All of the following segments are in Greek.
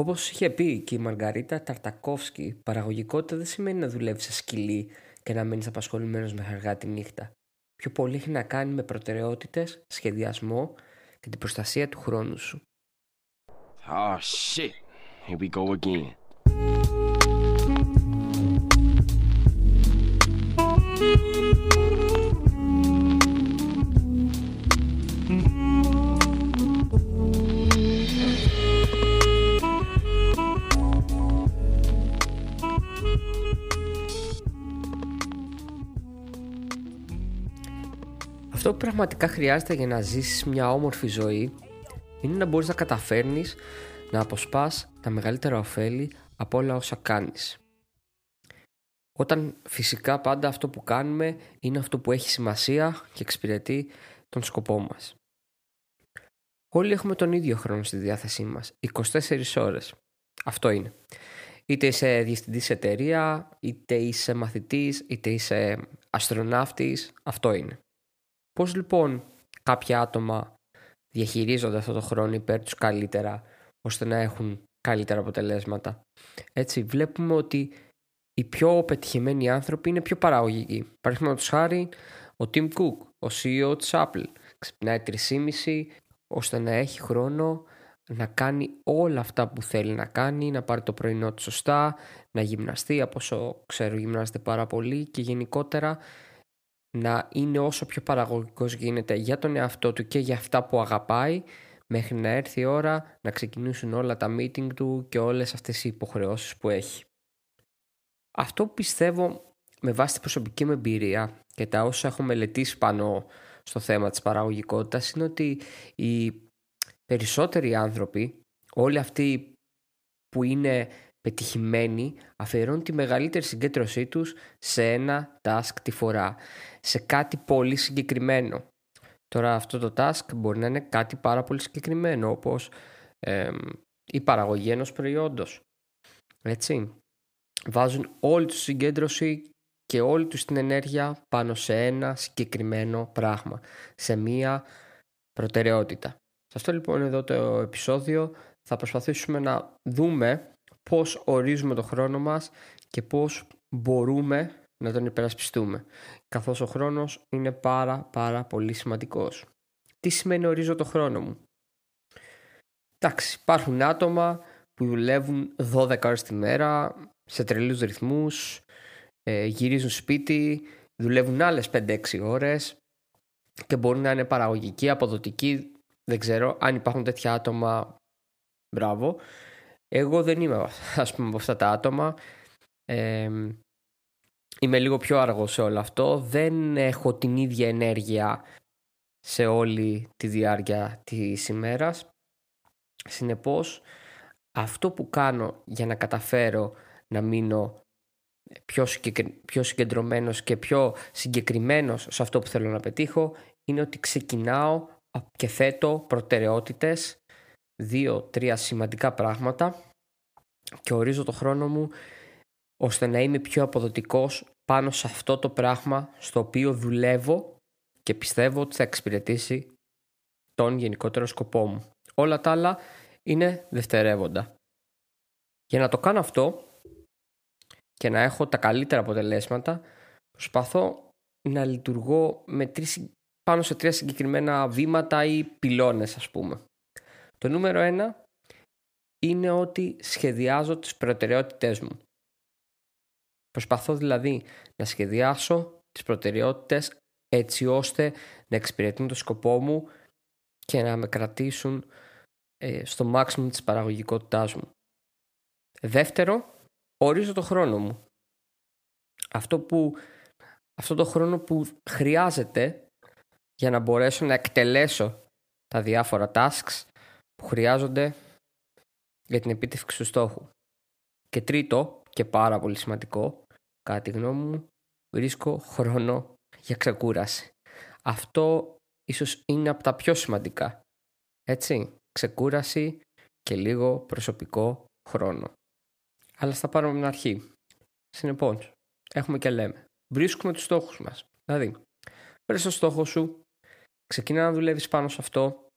Όπως είχε πει και η Μαργαρίτα Ταρτακόφσκι, παραγωγικότητα δεν σημαίνει να δουλεύεις σε σκυλί και να μείνει απασχολημένος μέχρι αργά τη νύχτα. Πιο πολύ έχει να κάνει με προτεραιότητες, σχεδιασμό και την προστασία του χρόνου σου. Oh shit. Here we go again. Πραγματικά χρειάζεται για να ζήσεις μια όμορφη ζωή είναι να μπορείς να καταφέρνεις να αποσπάς τα μεγαλύτερα ωφέλη από όλα όσα κάνεις. Όταν φυσικά πάντα αυτό που κάνουμε είναι αυτό που έχει σημασία και εξυπηρετεί τον σκοπό μας. Όλοι έχουμε τον ίδιο χρόνο στη διάθεσή μας, 24 ώρες. Αυτό είναι. Είτε είσαι διευθυντής σε εταιρεία, είτε είσαι μαθητής, είτε είσαι αστροναύτης, αυτό είναι. Πώς λοιπόν κάποια άτομα διαχειρίζονται αυτό το χρόνο υπέρ τους καλύτερα ώστε να έχουν καλύτερα αποτελέσματα. Έτσι βλέπουμε ότι οι πιο πετυχημένοι άνθρωποι είναι πιο παραγωγικοί. Παραδείγματος χάρη ο Tim Cook, ο CEO της Apple. Ξυπνάει 3,5 ώστε να έχει χρόνο να κάνει όλα αυτά που θέλει να κάνει, να πάρει το πρωινό του σωστά, να γυμναστεί, από όσο ξέρω γυμνάζεται πάρα πολύ και γενικότερα να είναι όσο πιο παραγωγικός γίνεται για τον εαυτό του και για αυτά που αγαπάει μέχρι να έρθει η ώρα να ξεκινήσουν όλα τα meeting του και όλες αυτές οι υποχρεώσεις που έχει. Αυτό που πιστεύω με βάση την προσωπική μου εμπειρία και τα όσα έχω μελετήσει πάνω στο θέμα της παραγωγικότητας είναι ότι οι περισσότεροι άνθρωποι, όλοι αυτοί που είναι πετυχημένοι αφιερώνουν τη μεγαλύτερη συγκέντρωσή τους σε ένα task τη φορά, σε κάτι πολύ συγκεκριμένο. Τώρα αυτό το task μπορεί να είναι κάτι πάρα πολύ συγκεκριμένο όπως η παραγωγή ενός προϊόντος. Έτσι. Βάζουν όλη τους συγκέντρωση και όλη τους την ενέργεια πάνω σε ένα συγκεκριμένο πράγμα, σε μία προτεραιότητα. Σε αυτό λοιπόν εδώ το επεισόδιο θα προσπαθήσουμε να δούμε πώς ορίζουμε το χρόνο μας και πώς μπορούμε να τον υπερασπιστούμε καθώς ο χρόνος είναι πάρα πάρα πολύ σημαντικός. Τι σημαίνει ορίζω το χρόνο μου; Εντάξει, υπάρχουν άτομα που δουλεύουν 12 ώρες τη μέρα σε τρελούς ρυθμούς, ε, γυρίζουν σπίτι, δουλεύουν άλλες 5-6 ώρες και μπορούν να είναι παραγωγικοί, αποδοτικοί. Δεν ξέρω αν υπάρχουν τέτοια άτομα, μπράβο. Εγώ δεν είμαι ας πούμε από αυτά τα άτομα. Ε, είμαι λίγο πιο αργό σε όλο αυτό. Δεν έχω την ίδια ενέργεια σε όλη τη διάρκεια της ημέρας. Συνεπώς, αυτό που κάνω για να καταφέρω να μείνω πιο, πιο συγκεντρωμένος και πιο συγκεκριμένος σε αυτό που θέλω να πετύχω είναι ότι ξεκινάω και θέτω προτεραιότητες δύο-τρία σημαντικά πράγματα και ορίζω το χρόνο μου ώστε να είμαι πιο αποδοτικός πάνω σε αυτό το πράγμα στο οποίο δουλεύω και πιστεύω ότι θα εξυπηρετήσει τον γενικότερο σκοπό μου. Όλα τα άλλα είναι δευτερεύοντα. Για να το κάνω αυτό και να έχω τα καλύτερα αποτελέσματα προσπαθώ να λειτουργώ με τρεις, πάνω σε τρία συγκεκριμένα βήματα ή πυλώνες ας πούμε. Το νούμερο ένα είναι ότι σχεδιάζω τις προτεραιότητές μου. Προσπαθώ δηλαδή να σχεδιάσω τις προτεραιότητες έτσι ώστε να εξυπηρετούν το σκοπό μου και να με κρατήσουν ε, στο maximum της παραγωγικότητάς μου. Δεύτερο, ορίζω το χρόνο μου. Αυτό, που, αυτό το χρόνο που χρειάζεται για να μπορέσω να εκτελέσω τα διάφορα tasks που χρειάζονται για την επίτευξη του στόχου. Και τρίτο, και πάρα πολύ σημαντικό, κατά τη γνώμη μου, βρίσκω χρόνο για ξεκούραση. Αυτό ίσως είναι από τα πιο σημαντικά. Έτσι, ξεκούραση και λίγο προσωπικό χρόνο. Αλλά θα πάρουμε την αρχή. Συνεπώς, έχουμε και λέμε. Βρίσκουμε τους στόχους μας. Δηλαδή, βρες το στόχο σου, ξεκινά να δουλεύεις πάνω σε αυτό.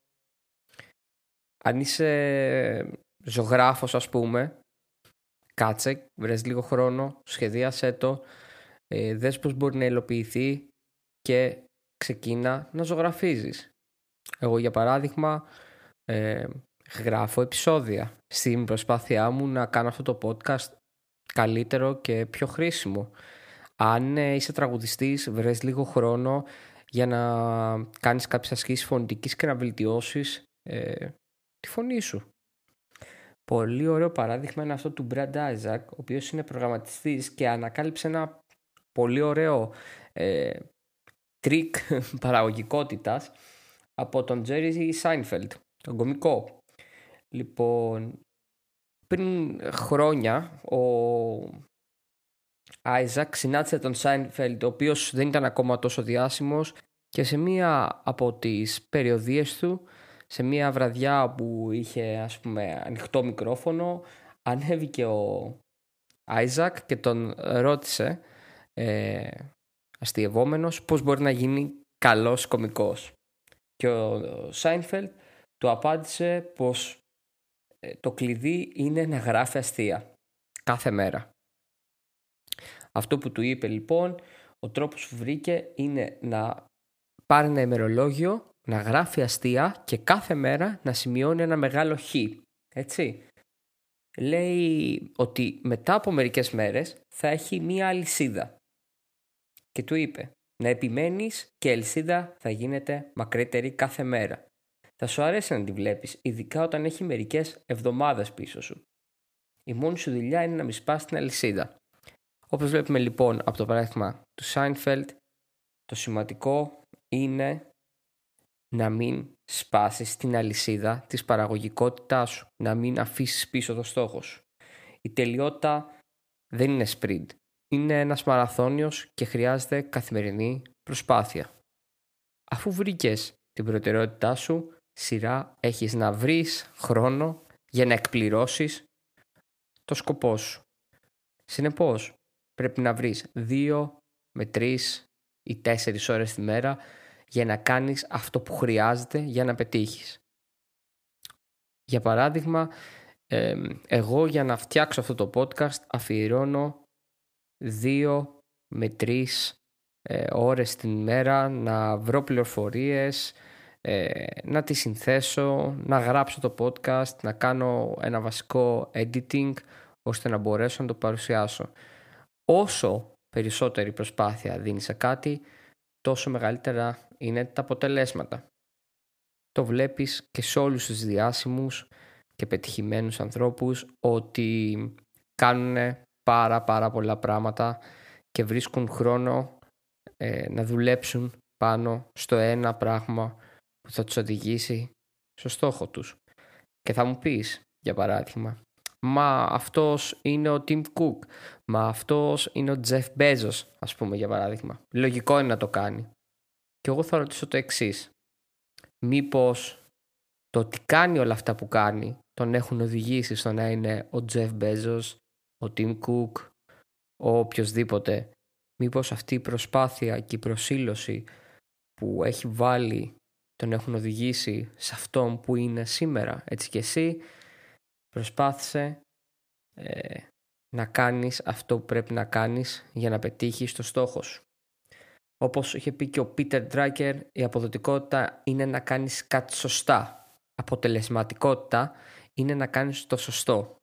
Αν είσαι ζωγράφος ας πούμε, κάτσε, βρες λίγο χρόνο, σχεδίασέ το, ε, δες πώς μπορεί να υλοποιηθεί και ξεκίνα να ζωγραφίζεις. Εγώ για παράδειγμα ε, γράφω επεισόδια στην προσπάθειά μου να κάνω αυτό το podcast καλύτερο και πιο χρήσιμο. Αν ε, είσαι τραγουδιστής βρες λίγο χρόνο για να κάνεις κάποιες ασκήσεις φωνητικής και να βελτιώσεις ε, τη φωνή σου. Πολύ ωραίο παράδειγμα είναι αυτό του Brad Isaac, ο οποίος είναι προγραμματιστής και ανακάλυψε ένα πολύ ωραίο ε, τρικ παραγωγικότητας από τον Jerry Seinfeld, τον κωμικό. Λοιπόν, πριν χρόνια ο Άιζακ συνάντησε τον Σάινφελντ, ο οποίος δεν ήταν ακόμα τόσο διάσημος και σε μία από τις περιοδείες του, σε μία βραδιά που είχε ας πούμε ανοιχτό μικρόφωνο, ανέβηκε ο Άιζακ και τον ρώτησε ε, αστειευόμενος πώς μπορεί να γίνει καλός κομικός. Και ο Σάινφελντ του απάντησε πως ε, το κλειδί είναι να γράφει αστεία κάθε μέρα. Αυτό που του είπε λοιπόν, ο τρόπος που βρήκε είναι να πάρει ένα ημερολόγιο, να γράφει αστεία και κάθε μέρα να σημειώνει ένα μεγάλο χ. Έτσι. Λέει ότι μετά από μερικές μέρες θα έχει μία αλυσίδα. Και του είπε να επιμένεις και η αλυσίδα θα γίνεται μακρύτερη κάθε μέρα. Θα σου αρέσει να τη βλέπεις, ειδικά όταν έχει μερικές εβδομάδες πίσω σου. Η μόνη σου δουλειά είναι να μη σπάς την αλυσίδα. Όπως βλέπουμε λοιπόν από το παράδειγμα του Σάινφελτ, το σημαντικό είναι να μην σπάσεις την αλυσίδα της παραγωγικότητάς σου, να μην αφήσεις πίσω το στόχος σου. Η τελειότητα δεν είναι sprint, είναι ένας μαραθώνιος και χρειάζεται καθημερινή προσπάθεια. Αφού βρήκες την προτεραιότητά σου, σειρά έχεις να βρεις χρόνο για να εκπληρώσεις το σκοπό σου. Συνεπώς, πρέπει να βρεις δύο με τρεις ή τέσσερις ώρες τη μέρα για να κάνεις αυτό που χρειάζεται για να πετύχεις. Για παράδειγμα, εγώ για να φτιάξω αυτό το podcast αφιερώνω δύο με τρεις ε, ώρες την μέρα να βρω πληροφορίες, ε, να τις συνθέσω, να γράψω το podcast, να κάνω ένα βασικό editing ώστε να μπορέσω να το παρουσιάσω όσο περισσότερη προσπάθεια δίνεις σε κάτι, τόσο μεγαλύτερα είναι τα αποτελέσματα. Το βλέπεις και σε όλους τους διάσημους και πετυχημένους ανθρώπους ότι κάνουν πάρα πάρα πολλά πράγματα και βρίσκουν χρόνο ε, να δουλέψουν πάνω στο ένα πράγμα που θα τους οδηγήσει στο στόχο τους. Και θα μου πεις, για παράδειγμα, Μα αυτός είναι ο Tim Cook. Μα αυτός είναι ο Jeff Bezos, ας πούμε για παράδειγμα. Λογικό είναι να το κάνει. Και εγώ θα ρωτήσω το εξής. Μήπως το τι κάνει όλα αυτά που κάνει τον έχουν οδηγήσει στο να είναι ο Jeff Bezos, ο Tim Cook, ο οποιοδήποτε. Μήπως αυτή η προσπάθεια και η προσήλωση που έχει βάλει τον έχουν οδηγήσει σε αυτόν που είναι σήμερα. Έτσι και εσύ Προσπάθησε ε, να κάνεις αυτό που πρέπει να κάνεις για να πετύχεις το στόχο σου. Όπως είχε πει και ο Πίτερ Ντράκερ, η αποδοτικότητα είναι να κάνεις κάτι σωστά. Αποτελεσματικότητα είναι να κάνεις το σωστό.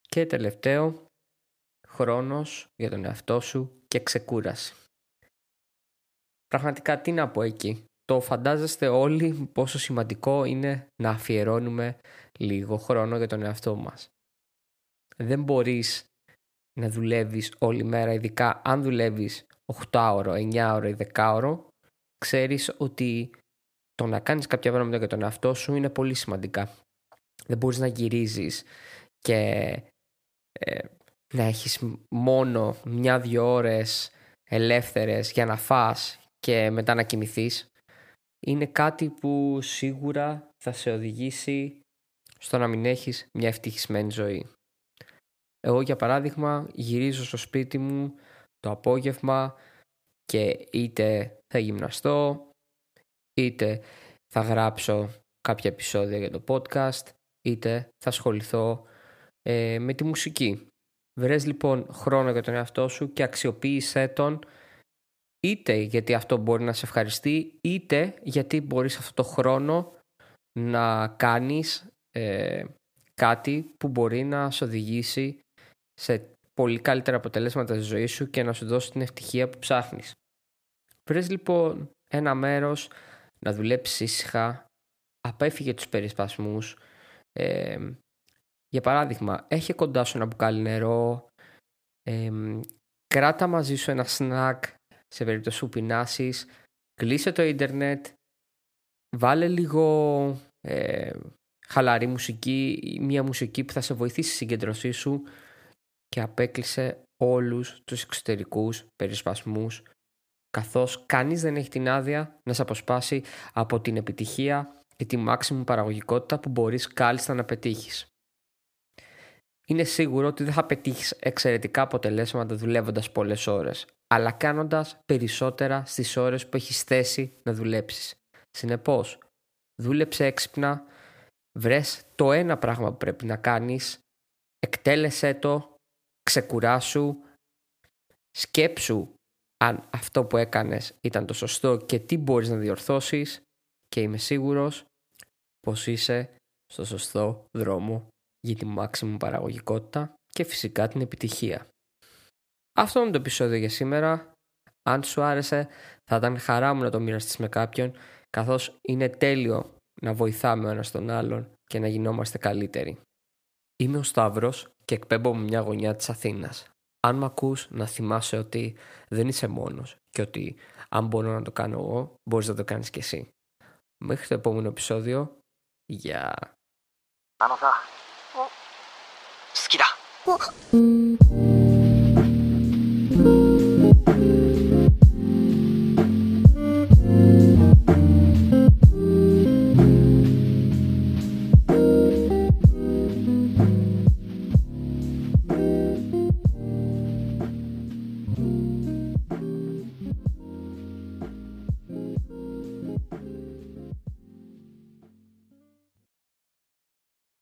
Και τελευταίο, χρόνος για τον εαυτό σου και ξεκούραση. Πραγματικά τι να πω εκεί. Το φαντάζεστε όλοι πόσο σημαντικό είναι να αφιερώνουμε λίγο χρόνο για τον εαυτό μας. Δεν μπορείς να δουλεύεις όλη μέρα, ειδικά αν δουλεύεις 8 ώρο, 9 ώρο ή 10 ώρο, ξέρεις ότι το να κάνεις κάποια πράγματα για τον εαυτό σου είναι πολύ σημαντικά. Δεν μπορείς να γυρίζεις και ε, να έχεις μόνο μια-δυο ώρες ελεύθερες για να φας και μετά να κοιμηθείς. Είναι κάτι που σίγουρα θα σε οδηγήσει στο να μην έχεις μια ευτυχισμένη ζωή. Εγώ για παράδειγμα γυρίζω στο σπίτι μου το απόγευμα και είτε θα γυμναστώ είτε θα γράψω κάποια επεισόδια για το podcast είτε θα ασχοληθώ ε, με τη μουσική. Βρες λοιπόν χρόνο για τον εαυτό σου και αξιοποίησέ τον είτε γιατί αυτό μπορεί να σε ευχαριστεί είτε γιατί μπορείς αυτό το χρόνο να κάνεις ε, κάτι που μπορεί να σε οδηγήσει σε πολύ καλύτερα αποτελέσματα στη ζωή σου και να σου δώσει την ευτυχία που ψάχνεις. Βρες λοιπόν ένα μέρος να δουλέψεις ήσυχα, απέφυγε τους περισπασμούς. Ε, για παράδειγμα, έχει κοντά σου ένα μπουκάλι νερό, ε, κράτα μαζί σου ένα σνακ σε περίπτωση που πεινάσεις, κλείσε το ίντερνετ, βάλε λίγο ε, χαλαρή μουσική, μια μουσική που θα σε βοηθήσει στη συγκεντρωσή σου και απέκλεισε όλους τους εξωτερικούς περισπασμούς καθώς κανείς δεν έχει την άδεια να σε αποσπάσει από την επιτυχία και τη μάξιμη παραγωγικότητα που μπορείς κάλλιστα να πετύχεις. Είναι σίγουρο ότι δεν θα πετύχεις εξαιρετικά αποτελέσματα δουλεύοντας πολλές ώρες, αλλά κάνοντας περισσότερα στις ώρες που έχεις θέσει να δουλέψεις. Συνεπώς, δούλεψε έξυπνα, βρες το ένα πράγμα που πρέπει να κάνεις, εκτέλεσέ το, ξεκουράσου, σκέψου αν αυτό που έκανες ήταν το σωστό και τι μπορείς να διορθώσεις και είμαι σίγουρος πως είσαι στο σωστό δρόμο για τη μάξιμη παραγωγικότητα και φυσικά την επιτυχία. Αυτό είναι το επεισόδιο για σήμερα. Αν σου άρεσε θα ήταν χαρά μου να το μοιραστείς με κάποιον καθώς είναι τέλειο να βοηθάμε ο ένας τον άλλον και να γινόμαστε καλύτεροι. Είμαι ο Σταύρος και εκπέμπω με μια γωνιά της Αθήνας. Αν με ακούς να θυμάσαι ότι δεν είσαι μόνος και ότι αν μπορώ να το κάνω εγώ, μπορείς να το κάνεις και εσύ. Μέχρι το επόμενο επεισόδιο, γεια. あのさ、好きだ。